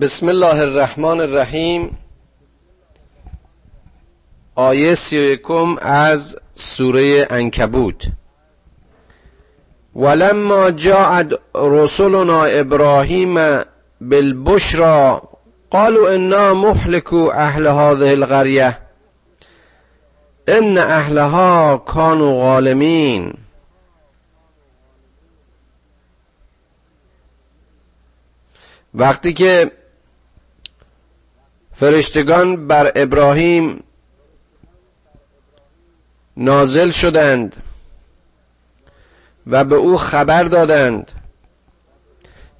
بسم الله الرحمن الرحیم. آیه سی یکم از سوره انکبوت ولما جاءت رسلنا ابراهیم بالبشرا قالوا انا مهلكوا اهل هذه القريه ان اهلها كانوا غالمین وقتی که فرشتگان بر ابراهیم نازل شدند و به او خبر دادند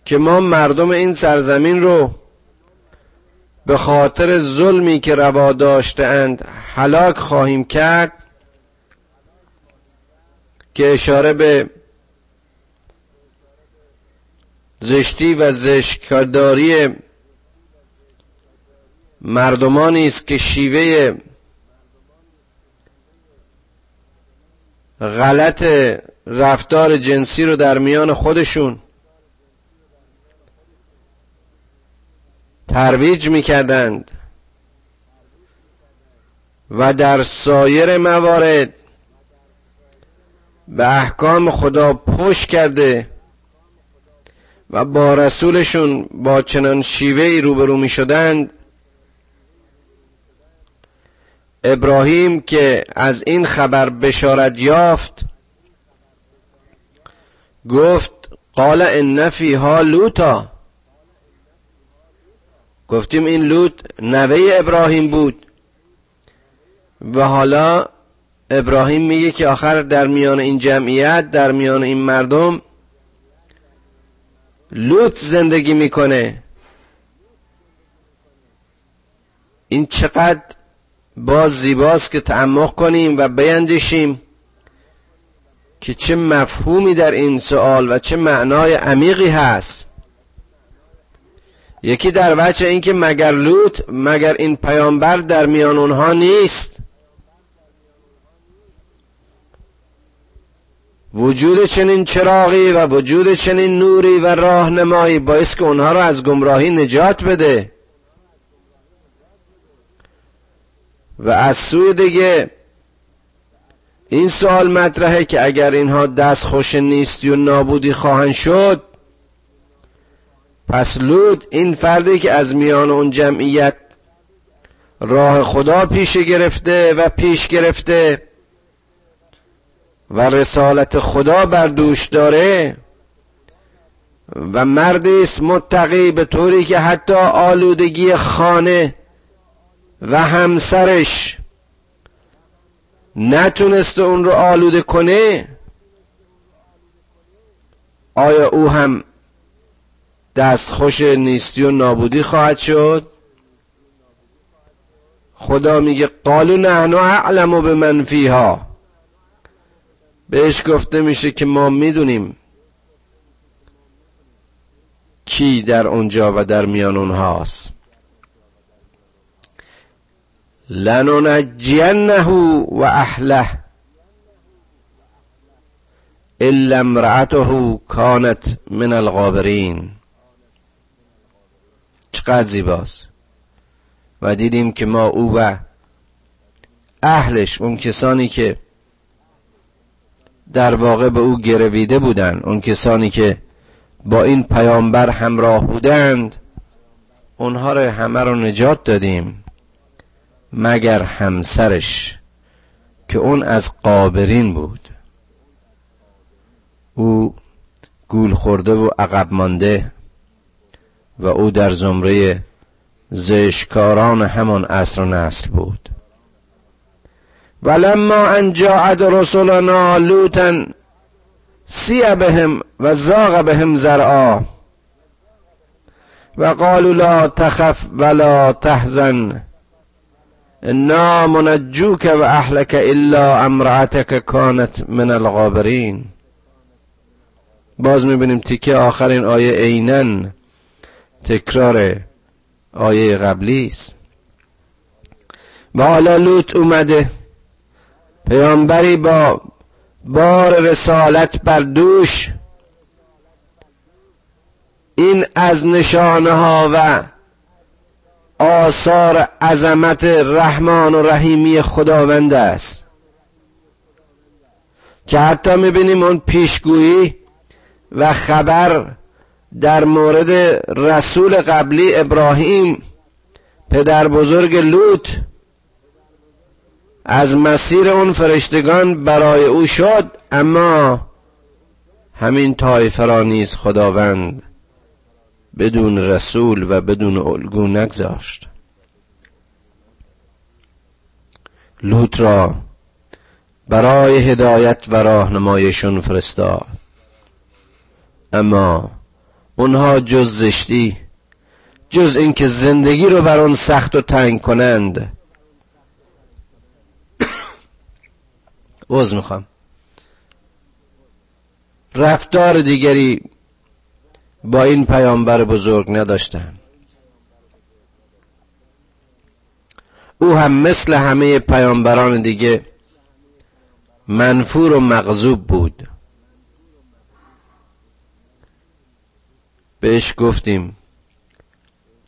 که ما مردم این سرزمین رو به خاطر ظلمی که روا داشتهاند هلاک خواهیم کرد که اشاره به زشتی و زشکارداری مردمانی است که شیوه غلط رفتار جنسی رو در میان خودشون ترویج می‌کردند و در سایر موارد به احکام خدا پشت کرده و با رسولشون با چنان شیوهی روبرو می شدند ابراهیم که از این خبر بشارت یافت گفت قال ان فیها لوتا. گفتیم این لوط نوه ابراهیم بود. و حالا ابراهیم میگه که آخر در میان این جمعیت در میان این مردم لوط زندگی می‌کنه. این چقدر باز زیباست که تعمق کنیم و بیندشیم که چه مفهومی در این سوال و چه معنای عمیقی هست. یکی در وجه اینکه مگر لوط مگر این پیامبر در میان اونها نیست. وجود چنین چراغی و وجود چنین نوری و راهنمایی باعث که اونها رو از گمراهی نجات بده. و از سوی دیگه این سوال مطرحه که اگر اینها دست خوش نیستی و نابودی خواهند شد پس لود این فردی که از میان اون جمعیت راه خدا پیش گرفته و پیش گرفته و رسالت خدا بر دوش داره و مردی است متقی به طوری که حتی آلودگی خانه و همسرش نتونسته اون رو آلوده کنه آیا او هم دستخوش نیستی و نابودی خواهد شد؟ خدا میگه قالو نحن اعلم به من فیها. بهش گفته میشه که ما می‌دونیم کی در اونجا و در میان اونهاست. لننجینه و اهله الا امرأته کانت من الغابرین چقدر زیباست. و دیدیم که ما او و اهلش اون کسانی که در واقع به او گرویده بودند اون کسانی که با این پیامبر همراه بودند اونها رو همه رو نجات دادیم. مگر همسرش که اون از قابرین بود. او گول خورده و عقب مانده و او در زمره زشکاران همان اصر و نسل بود. ولما ان جاءت رسلنا لوطا سی بهم و زاغ بهم زرعا و قالوا لا تخف ولا تحزن. انا منجوك و اهلك الا امرأتك كانت من الغابرین باز می‌بینیم تیکه آخرین آیه اینن تکرار آیه قبلی است و حالا لوط اومده پیامبری با بار رسالت بر دوش این از نشانه ها و آثار عظمت رحمان و رحیمی خداوند است. که حتی می‌بینیم اون پیشگویی و خبر در مورد رسول قبلی ابراهیم پدر بزرگ لوط از مسیر اون فرشتگان برای او شد اما همین طایفه را نیز خداوند بدون رسول و بدون الگو نگذاشت. لوط را برای هدایت و راهنمایشون فرستاد. اما اونها جز زشتی جز اینکه زندگی رو بر آن سخت و تنگ کنند. عوض می‌خوام. رفتار دیگری با این پیامبر بزرگ نداشتن. او هم مثل همه پیامبران دیگه منفور و مغضوب بود. بهش گفتیم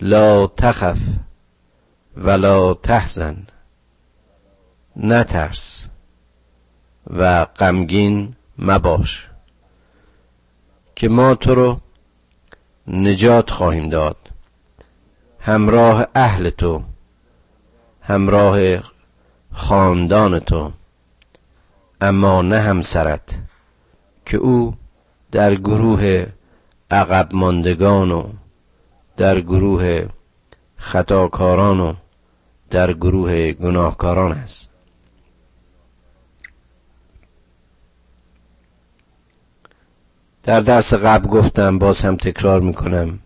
لا تخف ولا تحزن. نترس و غمگین مباش که ما تو رو نجات خواهیم داد. همراه اهل تو همراه خاندان تو اما نه همسرت که او در گروه عقب ماندگان و در گروه خطاکاران و در گروه گناهکاران است. در درس قبل گفتم باز هم تکرار می‌کنم.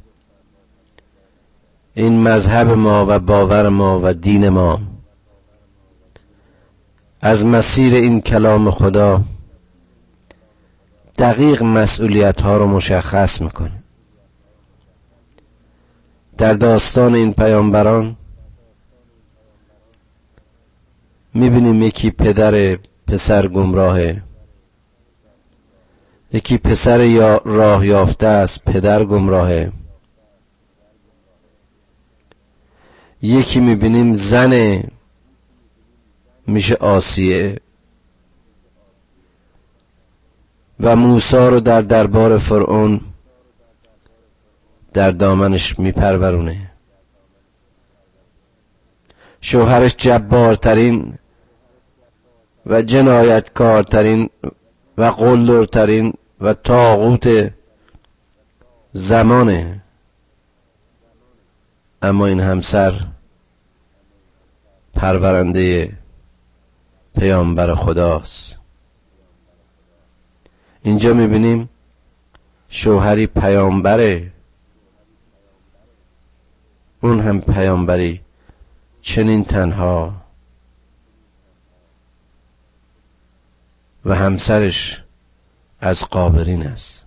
این مذهب ما و باور ما و دین ما از مسیر این کلام خدا دقیق مسئولیت ها رو مشخص می‌کنه. در داستان این پیامبران می‌بینیم یکی پدر پسر گمراهه یکی پسر یا راه یافته است پدر گمراهه. یکی می‌بینیم زن میشه آسیه. و موسا رو در دربار فرعون در دامنش میپرورونه. شوهرش جبارترین و جنایتکارترین و قلدرترین و تاغوت زمانه. اما این همسر پرورنده پیامبر خداست. اینجا می‌بینیم شوهری پیامبره. اون هم پیامبری چنین تنها. و همسرش از قابرین است.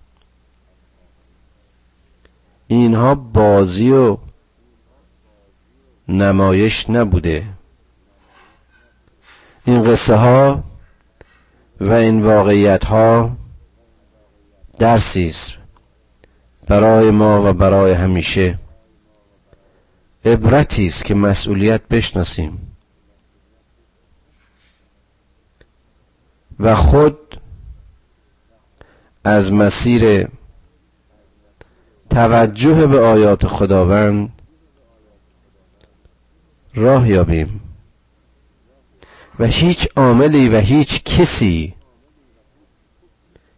اینها بازی و نمایش نبوده. این قصه ها و این واقعیت ها درسی است برای ما و برای همیشه. عبرتی است که مسئولیت بشناسیم. و خود از مسیر توجه به آیات خداوند راه یابیم. و هیچ عاملی و هیچ کسی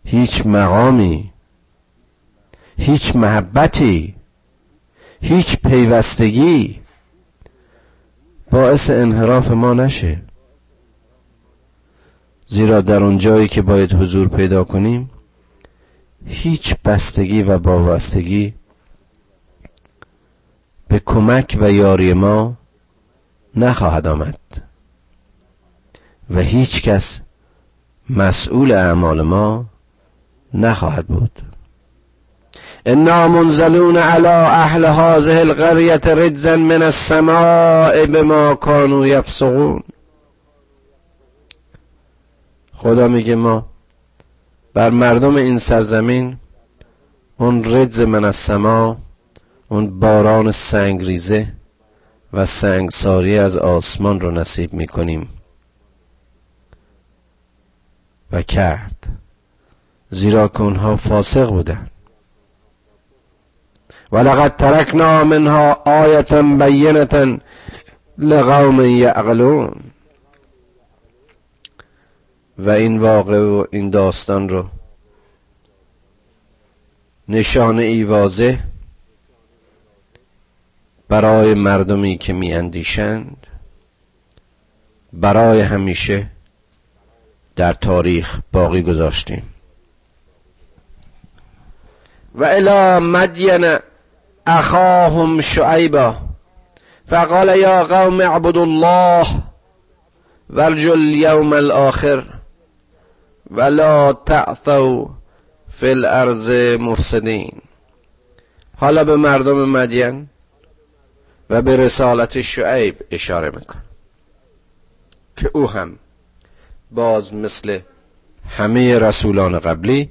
هیچ مقامی هیچ محبتی هیچ پیوستگی باعث انحراف ما نشه. زیرا در اون جایی که باید حضور پیدا کنیم هیچ بستگی و وابستگی به کمک و یاری ما نخواهد آمد و هیچ کس مسئول اعمال ما نخواهد بود. انا منزلون على اهل هذه القرية رجزا من السماء بما كانوا يفسقون. خدا میگه ما بر مردم این سرزمین اون رجز من از سما اون باران سنگریزه و سنگساری از آسمان رو نصیب می‌کنیم. و کرد. زیرا که اونها فاسق بودند ولقد ترکنا منها آیتا بینتا لقوم یعقلون. و این واقع و این داستان رو. نشانه ای واضح برای مردمی که میاندیشند برای همیشه در تاریخ باقی گذاشتیم. و الى مدین اخاهم شعیبا فقال یا قوم اعبدوا الله ورجوا اليوم الاخر. ولا تعثوا فی الارض مفسدین. حالا به مردم مدین و به رسالت شعیب اشاره میکن که او هم باز مثل همه رسولان قبلی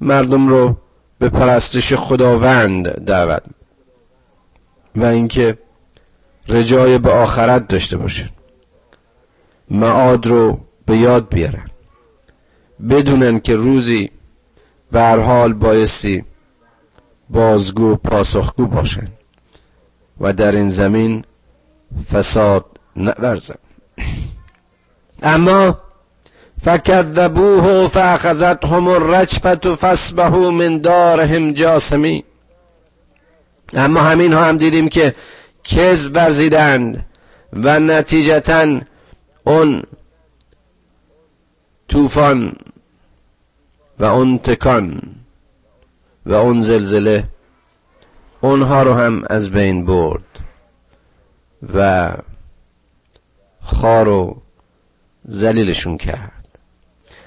مردم رو به پرستش خداوند دعوت و اینکه رجای به آخرت داشته باشه. معاد رو به یاد بیارن. بدونن که روزی به حال بایستی بازگو پاسخگو باشن و در این زمین فساد نورزن. اما فکذبوه فاخذتهم الرجفت فاسبحوا من دارهم جاسمین. اما همین ها هم دیدیم که کذب ورزیدند و نتیجتا اون طوفان و اون تکان و اون زلزله اونها رو هم از بین برد و خار و زلیلشون کرد.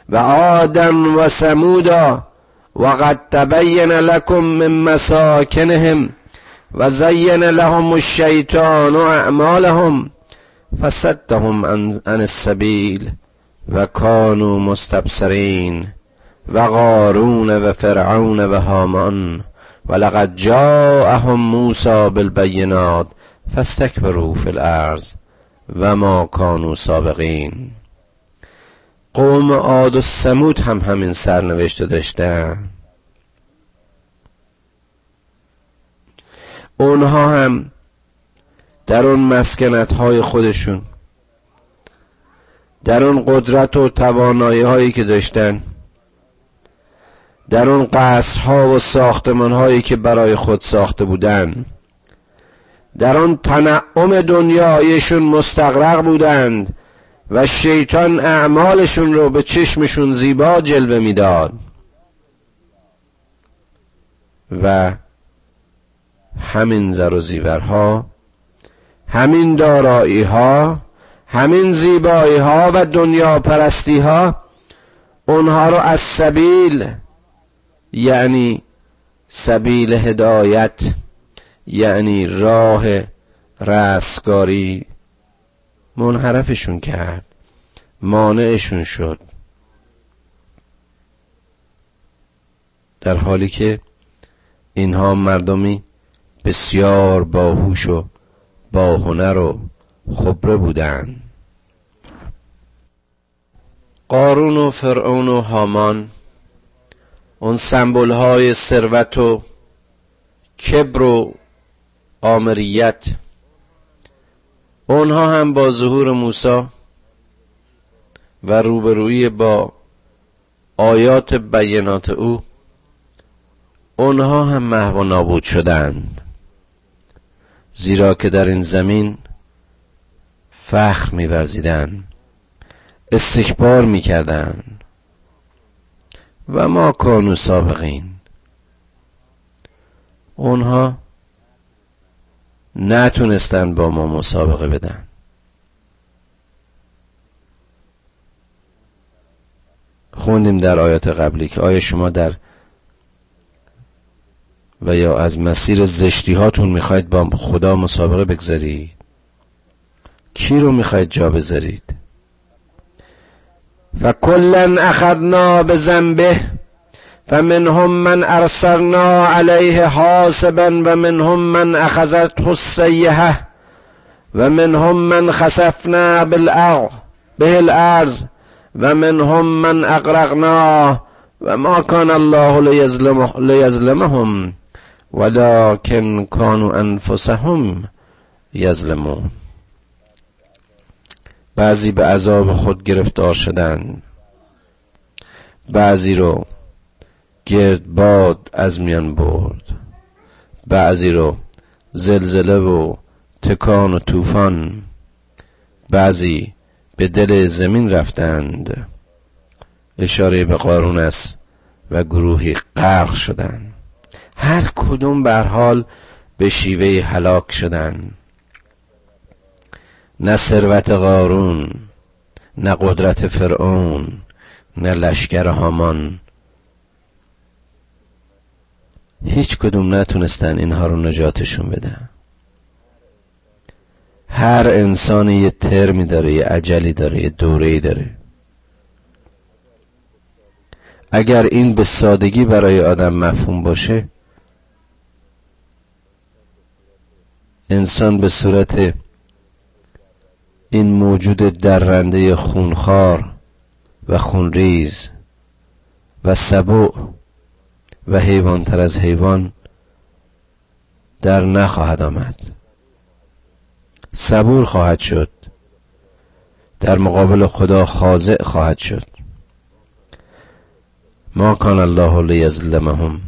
و آدم و سمودا وقد تبین لكم من مساکنهم و زین لهم الشیطان و اعمالهم فصدهم عن السبیل و کانوا مستبصرین. و قارون و فرعون و هامان و لقد جاءهم موسى بالبینات فاستكبروا فی الارض و ما کانوا سابقین. قوم عاد و سمود هم همین سرنوشت داشتن. اونها هم در اون مسکنت های خودشون در اون قدرت و توانایی هایی که داشتن در اون قصرها و ساختمان هایی که برای خود ساخته بودند در آن تنعم دنیایشون مستقرق بودند و شیطان اعمالشون رو به چشمشون زیبا جلوه می‌داد. و همین زر و زیورها همین دارایی ها همین زیبایی ها و دنیا پرستی ها اونها رو از سبیل یعنی سبیل هدایت یعنی راه رستگاری. منحرفشون کرد مانعشون شد. در حالی که اینها مردمی بسیار باهوش و با هنر و خبره بودند. قارون و فرعون و هامان اون سمبل های ثروت و کبر و آمریت. اونها هم با ظهور موسی و روبرویی با آیات بینات او اونها هم محو و نابود شدند. زیرا که در این زمین فخر میورزیدن استکبار می‌کردن و ما کانو سابقین. اونها نتونستن با ما مسابقه بدن. خوندیم در آیات قبلی که آیا شما در و یا از مسیر زشتی هاتون می‌خواید با خدا مسابقه بگذارید؟ کی رو می‌خواید جا بذارید؟ فكلا أخذنا بذنبه فمنهم من أرسلنا عليه حاسبا ومنهم من أخذته السيئه ومنهم من خسفنا بالارض به الأرض ومنهم من أغرقنا وما كان الله ليظلمهم ولكن كانوا أنفسهم يظلمون. بعضی به عذاب خود گرفتار شدن. بعضی رو گرد باد از میان برد. بعضی رو زلزله و تکان و طوفان. بعضی به دل زمین رفتند. اشاره به قارون است و گروهی غرق شدند هر کدوم بر حال به شیوه هلاک شدن. نه ثروت قارون نه قدرت فرعون نه لشکر هامان. هیچ کدوم نتونستن اینها رو نجاتشون بدن هر انسان یه ترمی داره یه عجلی داره یه دورهی داره. اگر این به سادگی برای آدم مفهوم باشه انسان به صورت این موجود درنده خونخوار و خونریز و سبو و حیوان تر از حیوان در نخواهد آمد. صبور خواهد شد. در مقابل خدا خاضع خواهد شد. ما کان الله لیظلمهم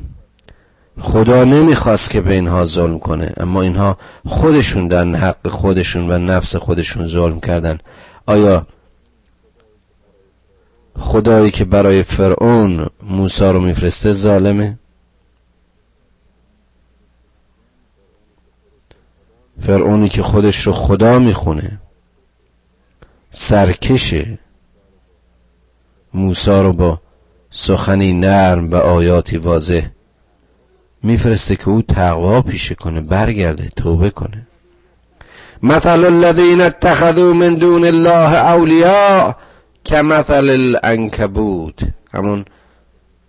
خدا نمی‌خواست که به اینها ظلم کنه اما اینها خودشون در حق خودشون و نفس خودشون ظلم کردن. آیا خدایی که برای فرعون موسی رو میفرسته ظالمه؟ فرعونی که خودش رو خدا می‌خونه سرکشه. موسی رو با سخنی نرم و آیاتی واضح میفرسته که او تقوا پیشه کنه برگرده توبه کنه. مثل الذین اتخذوا من دون الله اولیاء کمثل العنکبوت. همون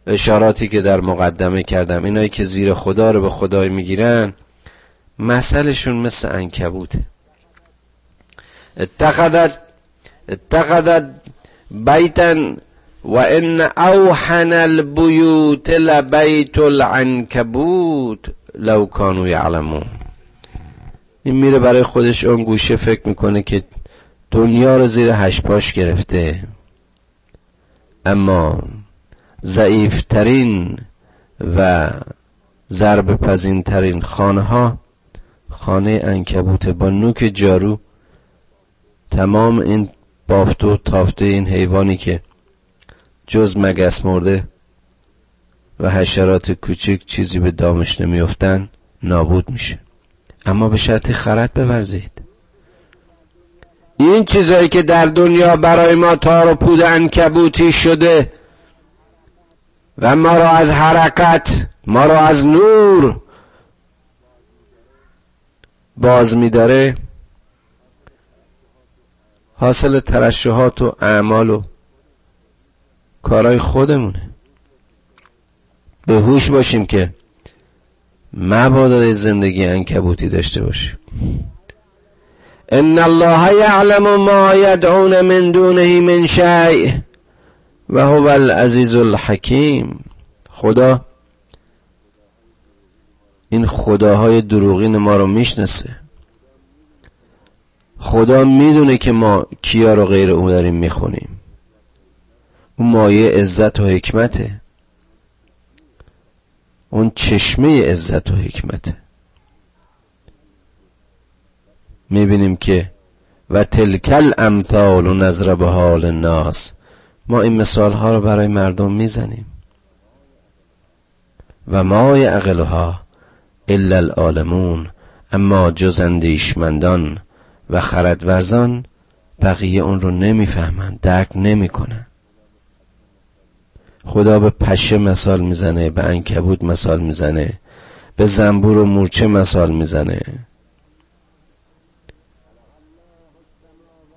اشاراتی که در مقدمه کردم اینایی که زیر خدا رو به خدای می‌گیرن مثلشون مثل انکبوته اتخذت اتخذت بیتا و ان اوحن البیوت لبیت العنکبوت لو کانو یعلمون این میره برای خودش اون گوشه فکر می‌کنه که دنیا رو زیر هشپاش گرفته. اما ضعیفترین و ضرب پزین ترین خانه ها خانه انکبوت با نوک جارو تمام این بافت و تافته این حیوانی که جز مگس مرده و حشرات کوچک چیزی به دامش نمیافتن نابود میشه. اما به شرط خرد بورزید. این چیزایی که در دنیا برای ما تار و پود انکبوتی شده و ما را از حرکت ما را از نور باز میداره حاصل ترشحات و اعمال و کارای خودمونه. به هوش باشیم که مبادا زندگی انکبوتی داشته باشیم. ان الله یعلم ما یدعون من دونه من شیء و هو العزیز الحکیم. خدا این خداهای دروغین ما رو می‌شناسه. خدا می‌دونه که ما کیا رو غیر او داریم می‌خونیم. اون مایه عزت و حکمته. اون چشمه عزت و حکمته. می‌بینیم که و تلکل امثال و نظر به حال الناس. ما این مثال ها رو برای مردم می‌زنیم. و ما یعقلها الا العالمون اما جز اندیشمندان و خردورزان بقیه اون رو نمی‌فهمند درک نمی‌کنن خدا به پشه مثال می‌زنه به انکبوت مثال می‌زنه به زنبور و مورچه مثال می‌زنه.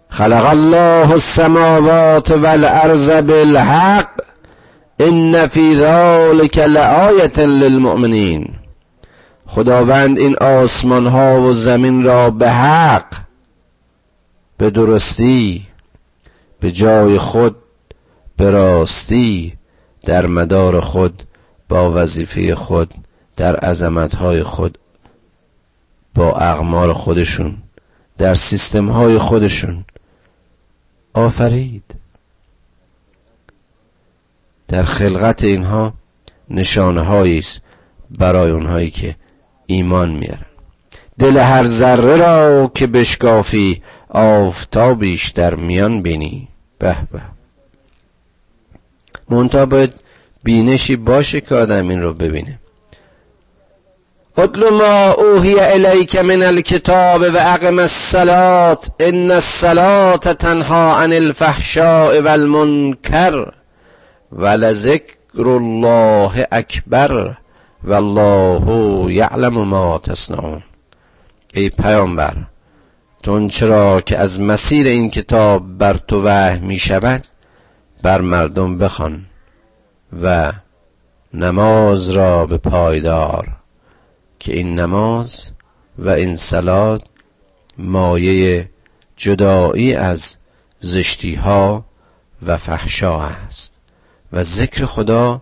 خلق الله السماوات والارض بالحق ان فی ذلك لآیه للمؤمنین. خداوند این آسمان ها و زمین را به حق به درستی به جای خود به راستی در مدار خود با وظیفه خود در عظمتهای خود با اقمار خودشون در سیستم های خودشون. آفرید! در خلقت اینها نشانه است برای اونهایی که ایمان میارن. دل هر ذره را که بشکافی آفتابیش در میان بینی. به به. منتها باید بینشی باشه که آدم این رو ببینه. اتل ما اوهی الیک من الکتاب و اقم الصلات ان الصلات تنها عن الفحشاء والمنکر ولذکر الله اکبر والله یعلم ما تصنعون. ای پیامبر تو چرا که از مسیر این کتاب بر تو وحی می شود بر مردم بخوان و نماز را به پایدار که این نماز و این سلات مایه جدایی از زشتی ها و فحشا است و ذکر خدا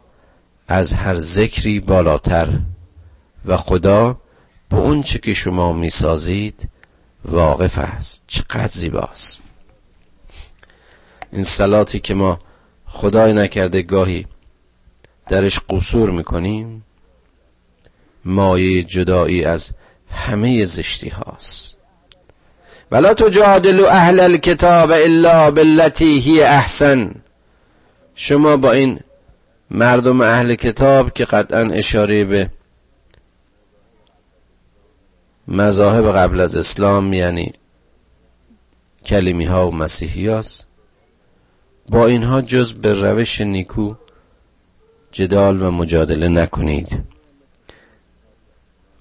از هر ذکری بالاتر و خدا به اون چه که شما می‌سازید واقف است. چقدر زیباست. این سلاتی که ما خدای نکرده گاهی درش قصور می‌کنیم. مایه جدایی از همه زشتی هاست. ولا تجادلوا اهل الكتاب الا بالتي هی احسن. شما با این مردم اهل کتاب که قطعا اشاره به مذاهب قبل از اسلام یعنی کلمی ها و مسیحی هست با اینها جز به روش نیکو جدال و مجادله نکنید.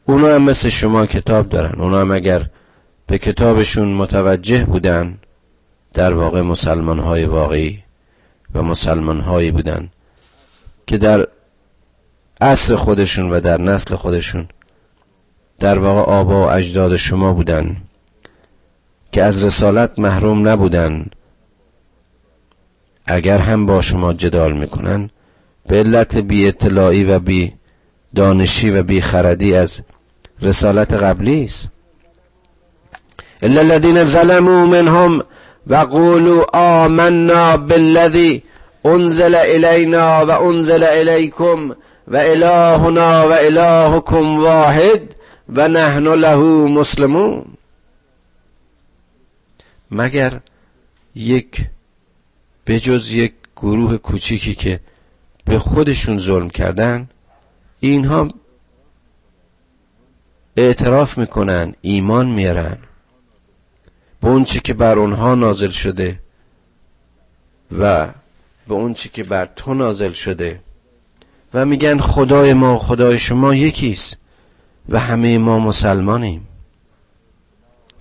اونا هم مثل شما کتاب دارن. اونا هم اگر به کتابشون متوجه بودن در واقع مسلمان های واقعی و مسلمان هایی بودن که در عصر خودشون و در نسل خودشون در واقع آبا و اجداد شما بودن که از رسالت محروم نبودن اگر هم با شما جدال می‌کنن به علت بی اطلاعی و بی دانشی و بی خردی از رسالت قبلی است. الا الذين ظلموا منهم وقولوا آمنا بالذي انزل الینا و انزل الیکم و الهنا و الهکم واحد و نحن له مسلمون. مگر یک بجز یک گروه کوچیکی که به خودشون ظلم کردن اینها اعتراف می‌کنن ایمان میارن به اون چی که بر اونها نازل شده و به اون چی که بر تو نازل شده و میگن خدای ما خدای شما یکیست و همه ما مسلمانیم.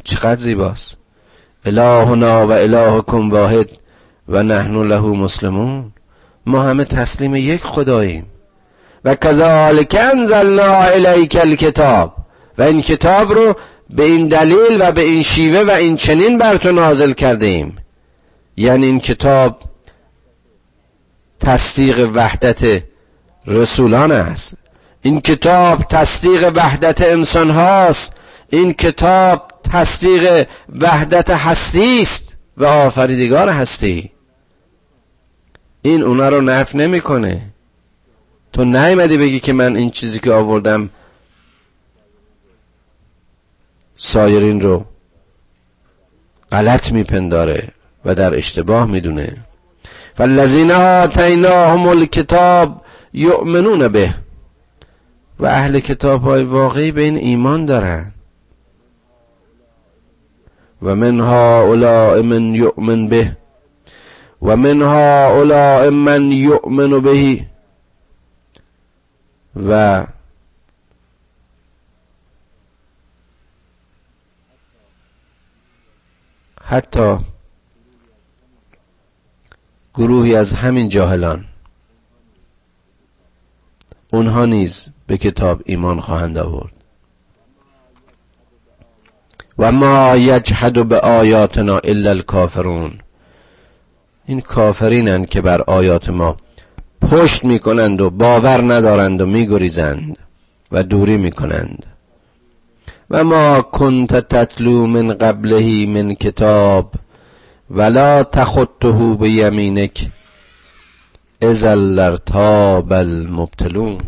چقدر زیباست. الهنا و الهکم واحد. و نحن له مسلمون. ما همه تسلیم یک خداییم. و کذالک انزلنا الیک الکتاب. و این کتاب رو به این دلیل و به این شیوه و این چنین بر تو نازل کرده ایم یعنی این کتاب تصدیق وحدت رسولان است. این کتاب تصدیق وحدت انسان هاست. این کتاب تصدیق وحدت هستی است و آفریدگار هستی. این اونا رو نف نمی‌کنه. تو نیومدی بگی که من این چیزی که آوردم سایرین رو غلط میپنداره و در اشتباه می‌دونه. فالذین آتیناهم الکتاب یؤمنون به و اهل کتاب های واقعی به این ایمان دارن. و منها اولاء من یؤمن به و منها اولاء من یؤمن بهی و حتی گروهی از همین جاهلان اونها نیز به کتاب ایمان خواهند آورد. و ما یجحد به آیاتنا الا الکافرون. این کافرینند که بر آیات ما پشت می‌کنند و باور ندارند و میگریزند و دوری می‌کنند. و ما کنت تتلو من قبله من کتاب ولا تخطه به یمینک ازل لرتاب المبتلون.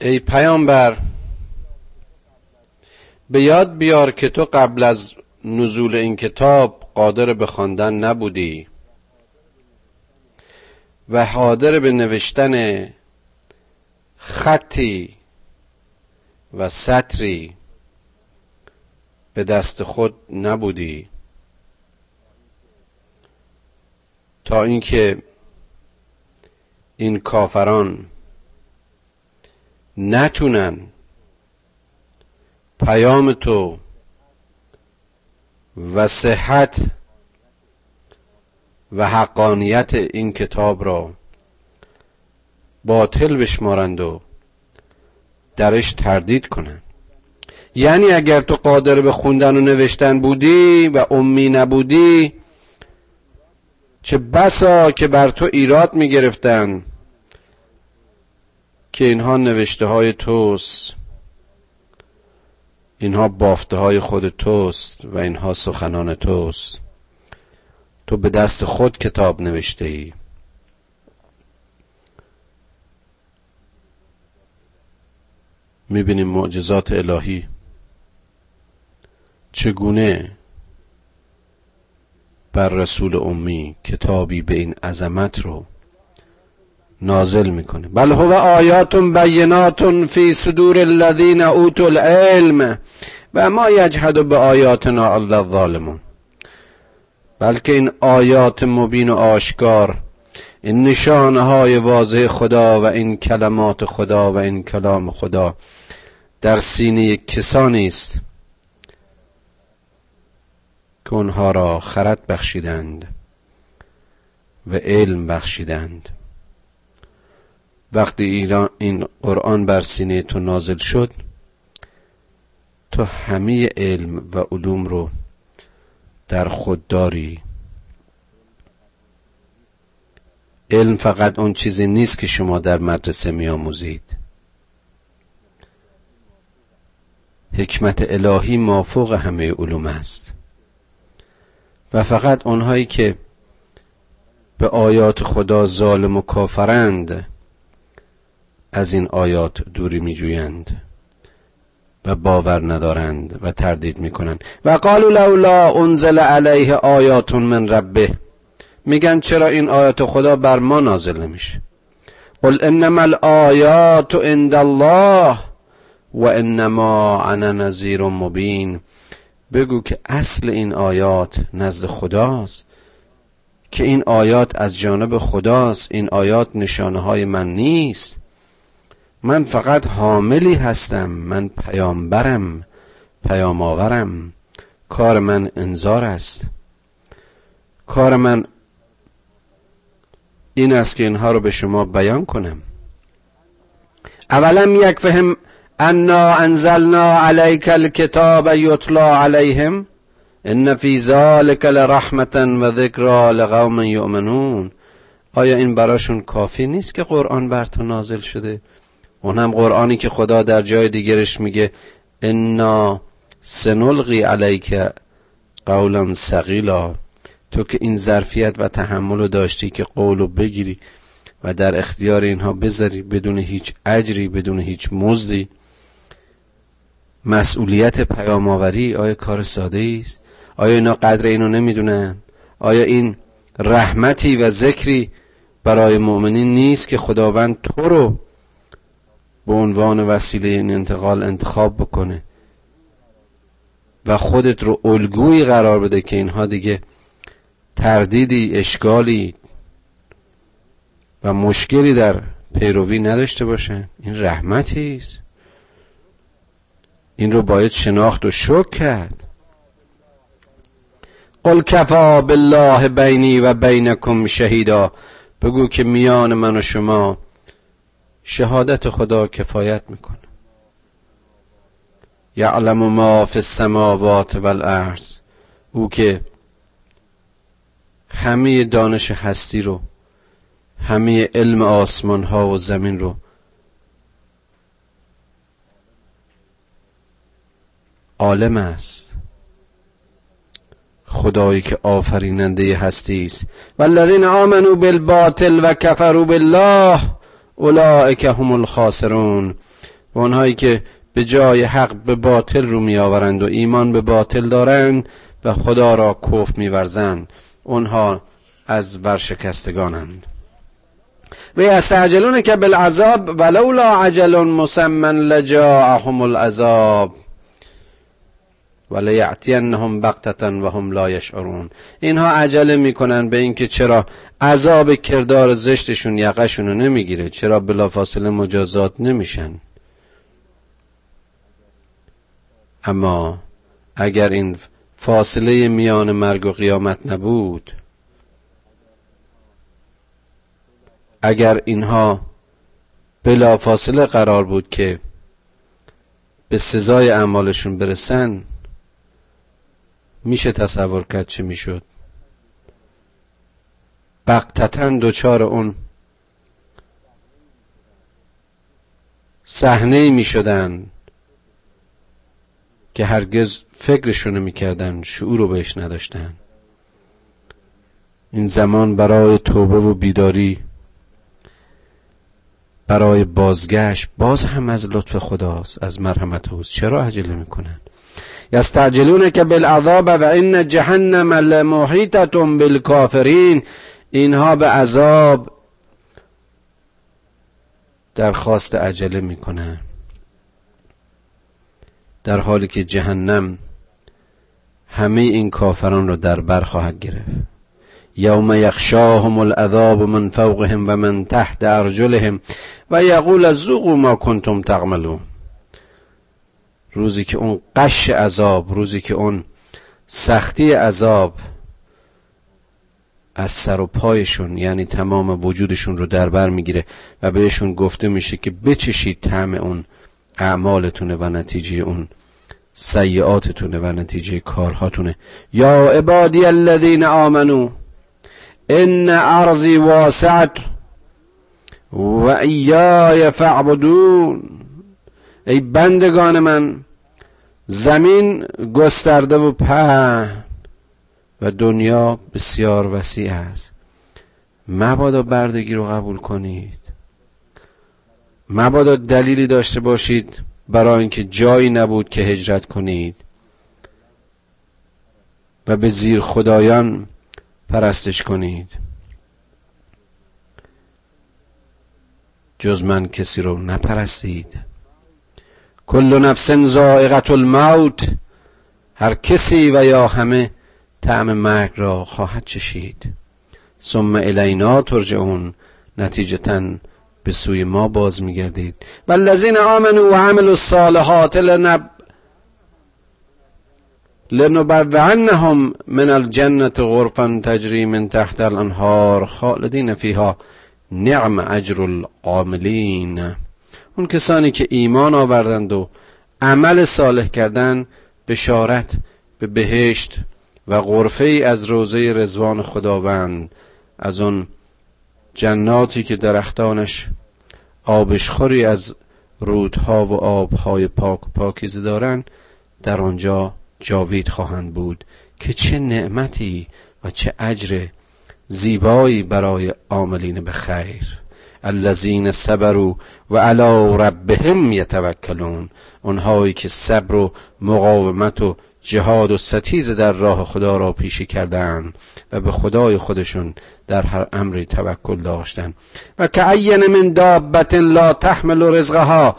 ای پیامبر به یاد بیار که تو قبل از نزول این کتاب قادر به خواندن نبودی. و حاضر به نوشتن خطی و سطری به دست خود نبودی. تا اینکه این کافران نتونن پیام تو و صحت و حقانیت این کتاب را باطل بشمارند و درش تردید کنند. یعنی اگر تو قادر به خوندن و نوشتن بودی و امی نبودی چه بسا که بر تو ایراد می گرفتن که اینها نوشته های توست. اینها بافته های خود توست و اینها سخنان توست. تو به دست خود کتاب نوشته ای می‌بینیم معجزات الهی. چگونه بر رسول امی کتابی به این عظمت رو نازل می‌کنه. بل هو آیات بینات فی صدور الذین اوتوا العلم و ما یجحد به آیاتنا الله الظالمون. بلکه این آیات مبین و آشکار این نشانه های واضح خدا و این کلمات خدا و این کلام خدا در سینه کسانی است که اونها را خرد بخشیدند و علم بخشیدند. وقتی ایران این قرآن بر سینه تو نازل شد تو همه علم و علوم رو در خود داری. علم فقط اون چیزی نیست که شما در مدرسه میآموزید. حکمت الهی مافوق همه علوم است. و فقط اونهایی که به آیات خدا ظالم و کافرند از این آیات دوری می جویند و باور ندارند و تردید می‌کنند. و قالوا لولا انزل علیه آیات من ربه. میگن چرا این آیات خدا بر ما نازل نمیشه؟ قل انما الآیات عند الله و انما انا نذیر مبین. بگو که اصل این آیات نزد خداست که این آیات از جانب خداست این آیات نشانه های من نیست. من فقط حاملی هستم من پیامبرم پیام آورم کار من انذار است. کار من این است که اینها رو به شما بیان کنم. اولم یک فهم انا انزلنا علیک الكتاب یطلا علیهم ان فی ذلک لرحمتا و ذکرا لقوم یؤمنون. آیا این براشون کافی نیست که قرآن بر تو نازل شده؟ اون هم قرآنی که خدا در جای دیگرش میگه انا سنلقی علیک قولا سقیلا تو که این ظرفیت و تحمل رو داشتی که قولو بگیری و در اختیار اینها بذاری بدون هیچ اجری بدون هیچ مزدی. مسئولیت پیام آوری آیا کار ساده است؟ آیا اینا قدر اینو نمی‌دونن؟ آیا این رحمتی و ذکری برای مؤمنین نیست که خداوند تو رو به عنوان وسیله این انتقال انتخاب بکنه. و خودت رو الگویی قرار بده که اینها دیگه تردیدی اشکالی و مشکلی در پیروی نداشته باشن این رحمتی است. این رو باید شناخت و شک کرد. قل کفا بالله بینی و بینکم شهیدا. بگو که میان من و شما شهادت خدا کفایت می‌کنه. یعلم ما فی السماوات والارض او که همه دانش هستی رو همه علم آسمان ها و زمین رو عالم است. خدایی که آفریننده هستی است والذین آمنوا بالباطل و کفروا بالله. اولئک هم الخاسرون و اونهایی که به جای حق به باطل رو می آورند و ایمان به باطل دارند و خدا را کف می ورزند اونها از ورشکستگانند. و یستعجلون که بالعذاب ولولا عجل مسمن لجاءهم العذاب. وليعتینهم بغتتا و هم لا یشعرون اینها عجله می‌کنن به اینکه چرا عذاب کردار زشتشون یقشون رو نمی‌گیره. چرا بلافاصله مجازات نمیشن. اما اگر این فاصله میان مرگ و قیامت نبود اگر اینها بلافاصله قرار بود که به سزای اعمالشون برسن میشه تصور کرد چه می‌شد؟ بقتتا دوچار اون صحنه می شدن که هرگز فکرشونو می‌کردن شعور رو بهش نداشتن. این زمان برای توبه و بیداری برای بازگشت باز هم از لطف خداست از مرحمت اوست. چرا عجله می‌کنن؟ یستعجلون که بالعذاب و این جهنم لمحیطتون بالکافرین. اینها به عذاب درخواست عجله می‌کنن. در حالی که جهنم همه این کافران رو در بر خواهد گرفت. یوم یخشاهم العذاب من فوقهم و من تحت ارجلهم و یقول ذوقوا ما کنتم تعملون. روزی که اون قش عذاب روزی که اون سختی عذاب از سر و پایشون یعنی تمام وجودشون رو در بر می‌گیره و بهشون گفته میشه که بچشید طعم اون اعمالتونه و نتیجه اون سیعاتتونه و نتیجه کارهاتونه. یا عبادی الذین آمنو ان ارضی واسعت و ایای فعبدون ای بندگان من زمین گسترده و پهن و دنیا بسیار وسیع است. مبادا بردگی رو قبول کنید. مبادا دلیلی داشته باشید برای اینکه جایی نبود که هجرت کنید. و به زیر خدایان پرستش کنید. جز من کسی رو نپرستید. کل نفس زائقت الموت هر کسی و یا همه طعم مرگ را خواهد چشید. ثم الینا ترجعون نتیجتا به سوی ما باز میگردید. و الذین آمنوا و عملوا الصالحات لنب لنبوعنهم من الجنة غرفا تجری من تحت الانهار خالدین فیها. نعم اجر العاملین. اون کسانی که ایمان آوردند و عمل صالح کردن بشارت به بهشت و غرفه ای از روزه رزوان خداوند. از اون جناتی که درختانش آبشخوری از رودها و آبهای پاک پاکیزه دارند در آنجا جاوید خواهند بود که چه نعمتی و چه اجر زیبایی برای عاملین به خیر. الذین صبروا و علی ربهم یتوکلون اونهایی که صبر و مقاومت و جهاد و ستیز در راه خدا را پیشی کردن و به خدای خودشون در هر امری توکل داشتن و که من دابت لا تحمل رزقها.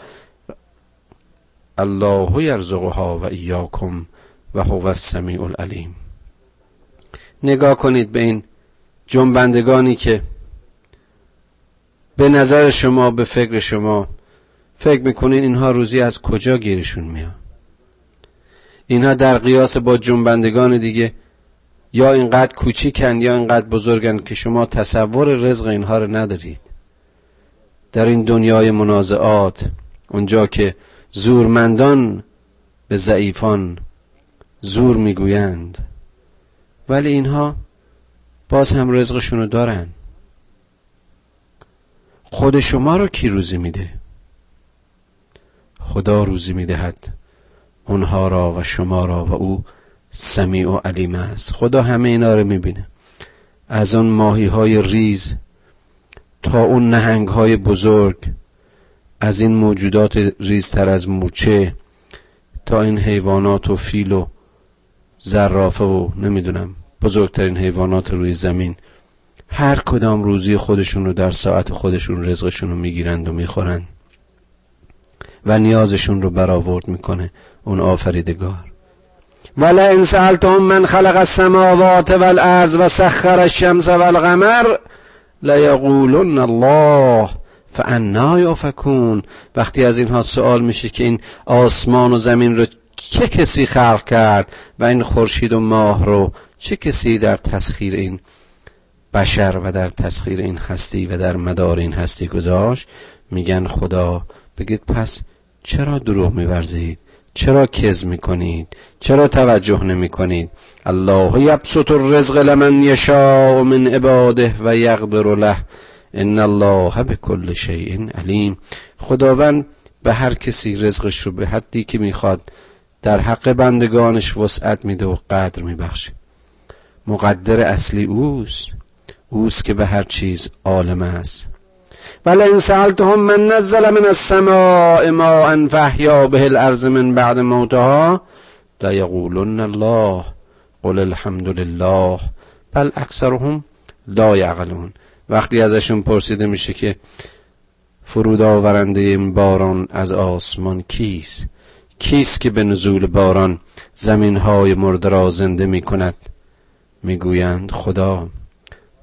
الله یرزقها و ایاکم و هو السمیع العلیم. نگاه کنید به این جنبندگانی که به نظر شما به فکر شما فکر می‌کنین اینها روزی از کجا گیرشون میاد؟ اینها در قیاس با جنبندگان دیگه یا اینقدر کوچیکن یا اینقدر بزرگن که شما تصور رزق اینها رو ندارید. در این دنیای منازعات اونجا که زورمندان به ضعیفان زور می‌گویند. ولی اینها باز هم رزقشونو دارن. خود شما رو کی روزی میده؟ خدا روزی می‌دهد. اونها را و شما را و او سمیع و علیم است. خدا همه اینا رو می‌بینه. از اون ماهی های ریز تا اون نهنگ های بزرگ از این موجودات ریزتر از موچه تا این حیوانات و فیل و زرافه و نمی‌دونم بزرگترین حیوانات روی زمین. هر کدام روزی خودشون رو در ساعت خودشون رزقشون رو می‌گیرند و می‌خورند و نیازشون رو برآورد می‌کنه اون آفریدگار. ولئن سألتهم من خلق السماوات والارض و سخر الشمس والقمر لیقولن الله فانا یافکون وقتی از اینها سوال میشه که این آسمان و زمین رو چه کسی خلق کرد و این خورشید و ماه رو چه کسی در تسخیر این بشر و در تسخیر این هستی و در مدار این هستی گذاشت. میگن خدا بگید پس چرا دروغ میورزید؟ چرا کز می‌کنید؟ چرا توجه نمی‌کنید؟ الله یبسط الرزق لمن یشاء من عباده و یقدر له. ان الله به کل شیء علیم. خداوند به هر کسی رزقش رو به حدی که می‌خواد در حق بندگانش وسعت میده و قدر میبخشه. مقدر اصلی اوست. اوست که به هر چیز عالم است. ولئن سألتهم من نزل من السماء ماء فاحیا به الارض من بعد موتها لیقولن الله قل الحمد لله بل اکثرهم لا یعقلون وقتی ازشون پرسیده میشه که فرود آورنده این باران از آسمان کیست؟ کیست که به نزول باران زمین های مرده را زنده می کند می‌گویند خدا.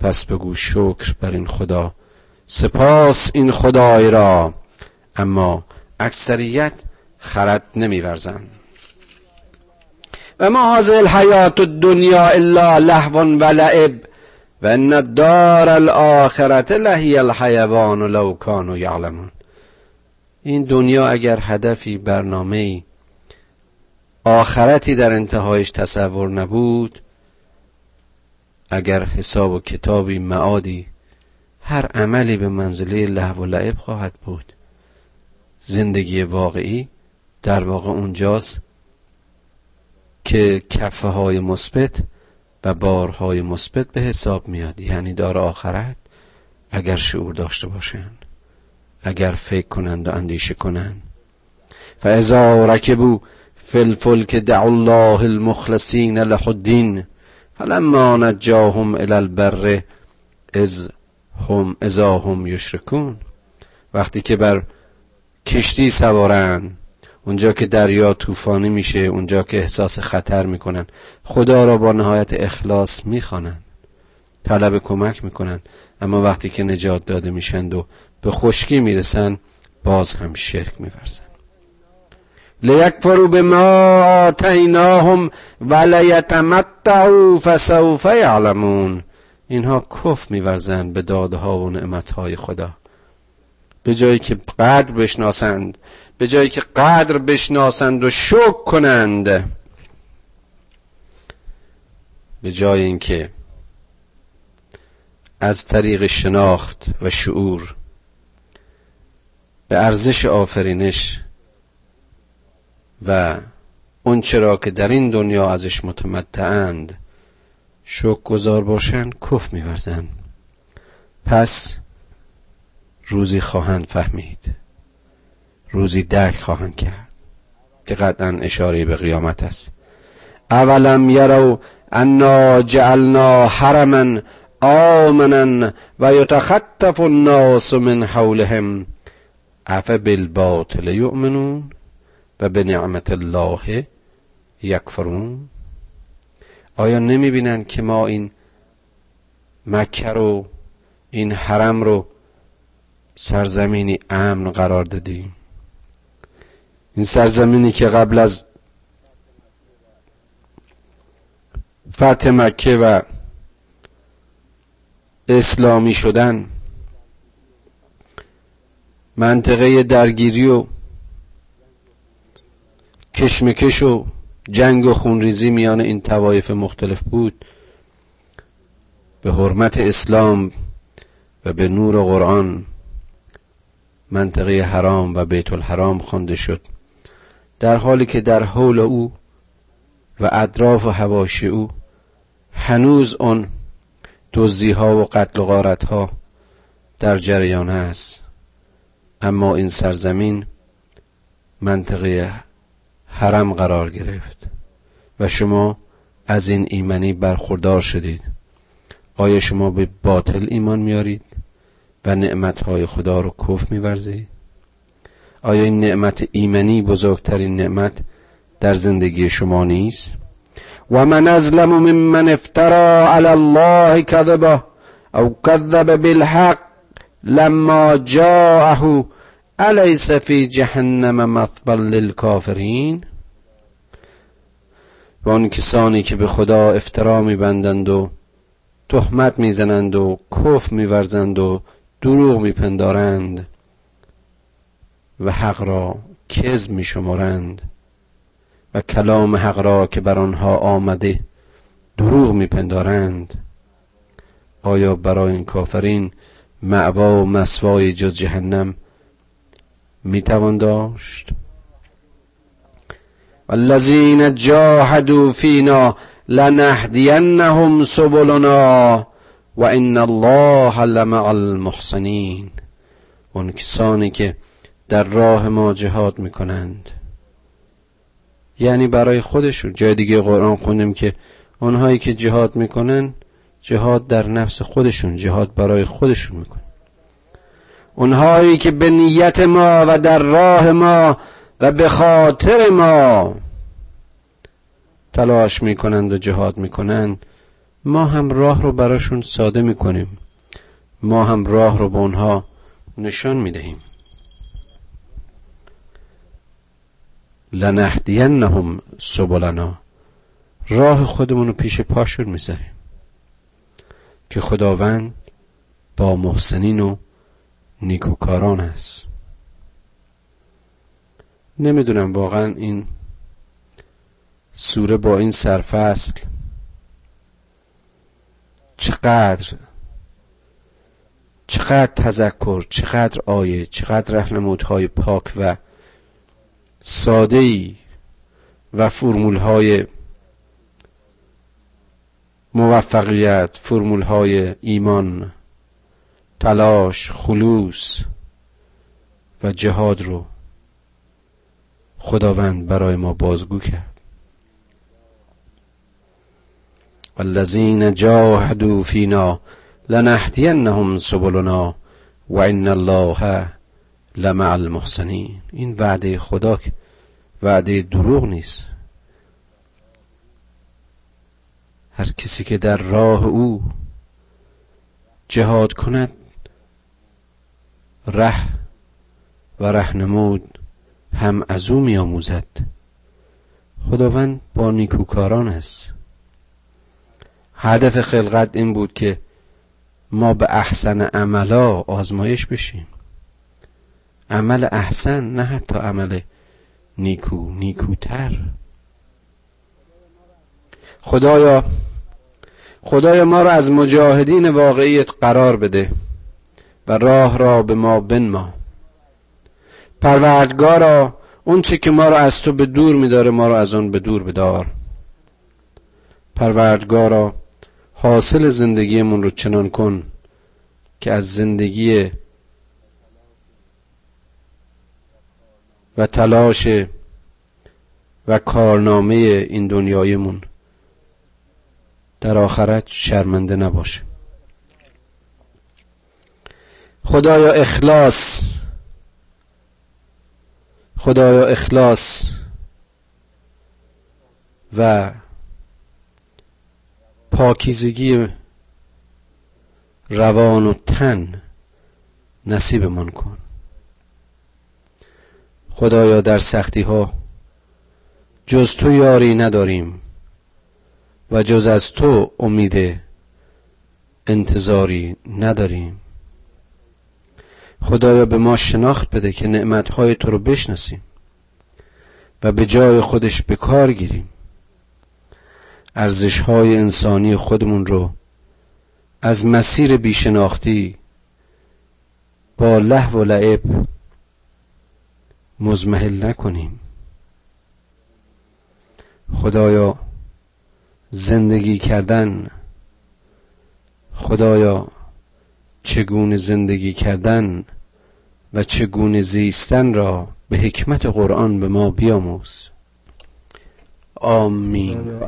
پس بگو شکر بر این خدا. سپاس این خدای را. اما اکثریت خرد نمیورزند و ما هذه الحیات الدنیا الا لهو و لعب و ان الدار الاخرت لهی الحیوان لو کانوا یعلمون. این دنیا اگر هدفی برنامه آخرتی در انتهایش تصور نبود اگر حساب و کتابی معادی هر عملی به منزله لحو و لعب خواهد بود. زندگی واقعی در واقع اونجاست که کفه های مثبت و بارهای مثبت به حساب میاد. یعنی دار آخرت اگر شعور داشته باشند اگر فکر کنند و اندیشه کنند. فاذا رکبو فی الفلک دعوا الله المخلصین له الدین فلما نجاهم الى البر از هم ازا هم یشرکون وقتی که بر کشتی سوارن اونجا که دریا طوفانی میشه اونجا که احساس خطر می‌کنن خدا را با نهایت اخلاص می‌خوانن. طلب کمک می‌کنن. اما وقتی که نجات داده میشند و به خشکی می‌رسن باز هم شرک میورزن. لیکفروا بما آتیناهم و لیتمتعوا فسوف یعلمون. اینها کف میورزند به دادها و نعمتهای خدا. به جایی که قدر بشناسند به جایی که قدر بشناسند و شک کنند. به جای اینکه از طریق شناخت و شعور به ارزش آفرینش و اون چرا که در این دنیا ازش متمتعند شک گذار باشند کف میورزند پس روزی خواهند فهمید. روزی درک خواهند کرد. که قطعا اشاره به قیامت است. اولم یرو انا جعلنا حرما آمنا و یتخطف الناس من حولهم. اف بالباطل یؤمنون؟ و به نعمت الله یکفرون. آیا نمی بینن که ما این مکه رو این حرم رو سرزمینی امن قرار دادیم؟ این سرزمینی که قبل از فتح مکه و اسلامی شدن منطقه درگیری و کشمکش و جنگ و خونریزی میان این توایف مختلف بود. به حرمت اسلام و به نور قرآن منطقه حرام و بیت الحرام خوانده شد. در حالی که در حول او و اطراف و حواشی او هنوز آن دزدی ها و قتل و غارت ها در جریان است. اما این سرزمین منطقه حرم قرار گرفت و شما از این ایمنی برخوردار شدید. آیا شما به باطل ایمان میارید و نعمتهای خدا رو کف میورزید؟ آیا این نعمت ایمنی بزرگترین نعمت در زندگی شما نیست؟ و من ازلم ممن افترا علی الله کذبه او کذب بالحق لما جاءه الیس فی جهنم مثبل للکافرین و آن کسانی که به خدا افترا میبندند و تهمت می‌زنند و کف میورزند و دروغ میپندارند و حق را کذب میشمارند و کلام حق را که بر آنها آمده دروغ میپندارند. آیا برای این کافرین معوا و مسوای جز جهنم می‌توان داشت. والذین جاهدوا فینا لنهدینهم سبلنا و ان الله لمع المحسنین. اون کسانی که در راه ما جهاد می‌کنند. یعنی برای خودشون. جای دیگه قرآن خوندیم که اونهایی که جهاد می‌کنن جهاد در نفس خودشون جهاد برای خودشون می‌کنن. اونهایی که به نیت ما و در راه ما و به خاطر ما تلاش می‌کنند و جهاد می‌کنند ما هم راه رو براشون ساده می‌کنیم. ما هم راه رو به اونها نشان می‌دهیم. لنهدینهم سبلنا. راه خودمون رو پیش پاشون می‌ذاریم. که خداوند با محسنین و نیکوکاران است نمی‌دونم واقعا این سوره با این سرفصل چقدر چقدر تذکر چقدر آیه چقدر رهنمودهای پاک و ساده ای و فرمول های موفقیت فرمول های ایمان تلاش خلوص و جهاد رو خداوند برای ما بازگو کرد. والذین جاهدوا فینا لنهدینهم سبلنا و ان الله لمع المحسنین. این وعده خدا که وعده دروغ نیست. هر کسی که در راه او جهاد کند ره و رهنمود هم از او میآموزد. خداوند با نیکوکاران است. هدف خلقت این بود که ما به احسن عملا آزمایش بشیم. عمل احسن نه حتی عمل نیکو نیکوتر. خدایا خدایا ما را از مجاهدین واقعیت قرار بده. و راه را به ما بنما. پروردگارا اون چی که ما را از تو به دور میداره ما را از اون به دور بدار. پروردگارا حاصل زندگیمون رو چنان کن که از زندگی و تلاش و کارنامه این دنیایمون در آخرت شرمنده نباشه. خدایا اخلاص. خدایا اخلاص. و پاکیزگی روان و تن نصیبمان کن. خدایا در سختی ها جز تو یاری نداریم و جز از تو امید انتظاری نداریم. خدایا به ما شناخت بده که نعمتهای تو رو بشناسیم و به جای خودش به کار گیریم. ارزش های انسانی خودمون رو از مسیر بیشناختی با لحو و لعب مزمحل نکنیم. خدایا زندگی کردن خدایا چگونه زندگی کردن و چگونه زیستن را به حکمت قرآن به ما بیاموز. آمین.